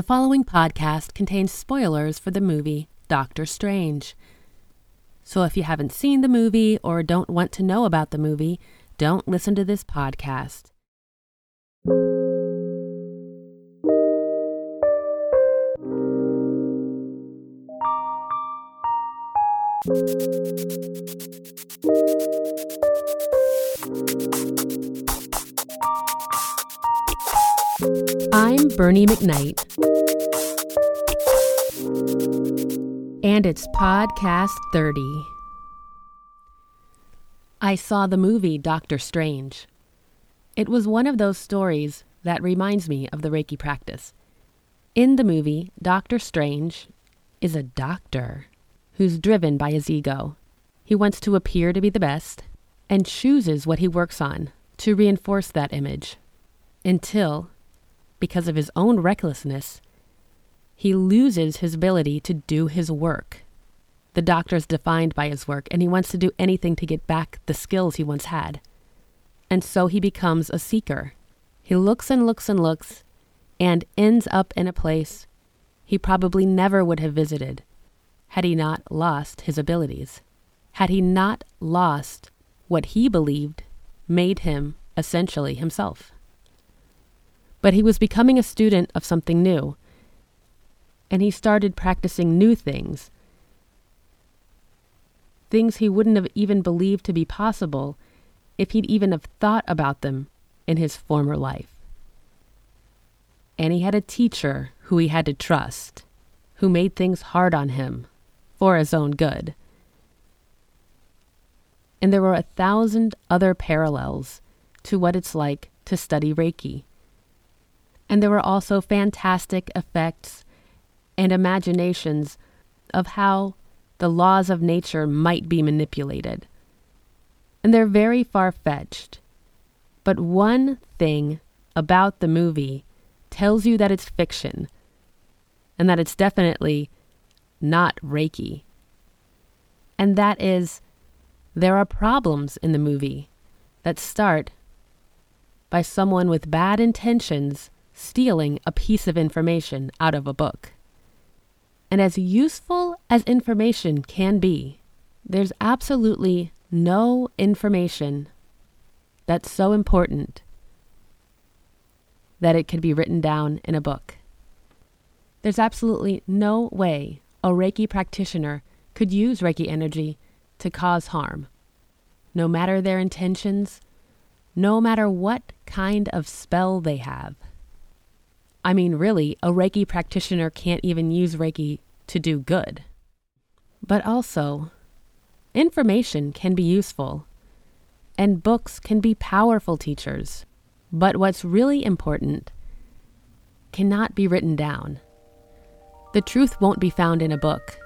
The following podcast contains spoilers for the movie Doctor Strange. So if you haven't seen the movie or don't want to know about the movie, don't listen to this podcast. I'm Bernie McKnight. And it's Podcast 30. I saw the movie Doctor Strange. It was one of those stories that reminds me of the Reiki practice. In the movie, Doctor Strange is a doctor who's driven by his ego. He wants to appear to be the best and chooses what he works on to reinforce that image until because of his own recklessness, he loses his ability to do his work. The doctor is defined by his work, and he wants to do anything to get back the skills he once had. And so he becomes a seeker. He looks and looks and looks and ends up in a place he probably never would have visited had he not lost his abilities, had he not lost what he believed made him essentially himself but he was becoming a student of something new. And he started practicing new things, things he wouldn't have even believed to be possible if he'd even have thought about them in his former life. And he had a teacher who he had to trust, who made things hard on him for his own good. And there were a thousand other parallels to what it's like to study Reiki. And there were also fantastic effects and imaginations of how the laws of nature might be manipulated. And they're very far fetched. But one thing about the movie tells you that it's fiction and that it's definitely not Reiki. And that is, there are problems in the movie that start by someone with bad intentions stealing a piece of information out of a book. And as useful as information can be, there's absolutely no information that's so important that it could be written down in a book. There's absolutely no way a Reiki practitioner could use Reiki energy to cause harm, no matter their intentions, no matter what kind of spell they have. I mean, really, a Reiki practitioner can't even use Reiki to do good. But also, information can be useful, and books can be powerful teachers. But what's really important cannot be written down. The truth won't be found in a book,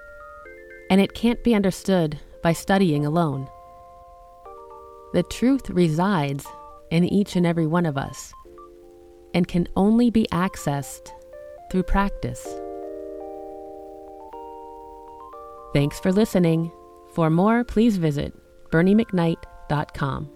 and it can't be understood by studying alone. The truth resides in each and every one of us and can only be accessed through practice. Thanks for listening. For more, please visit berniemcknight.com.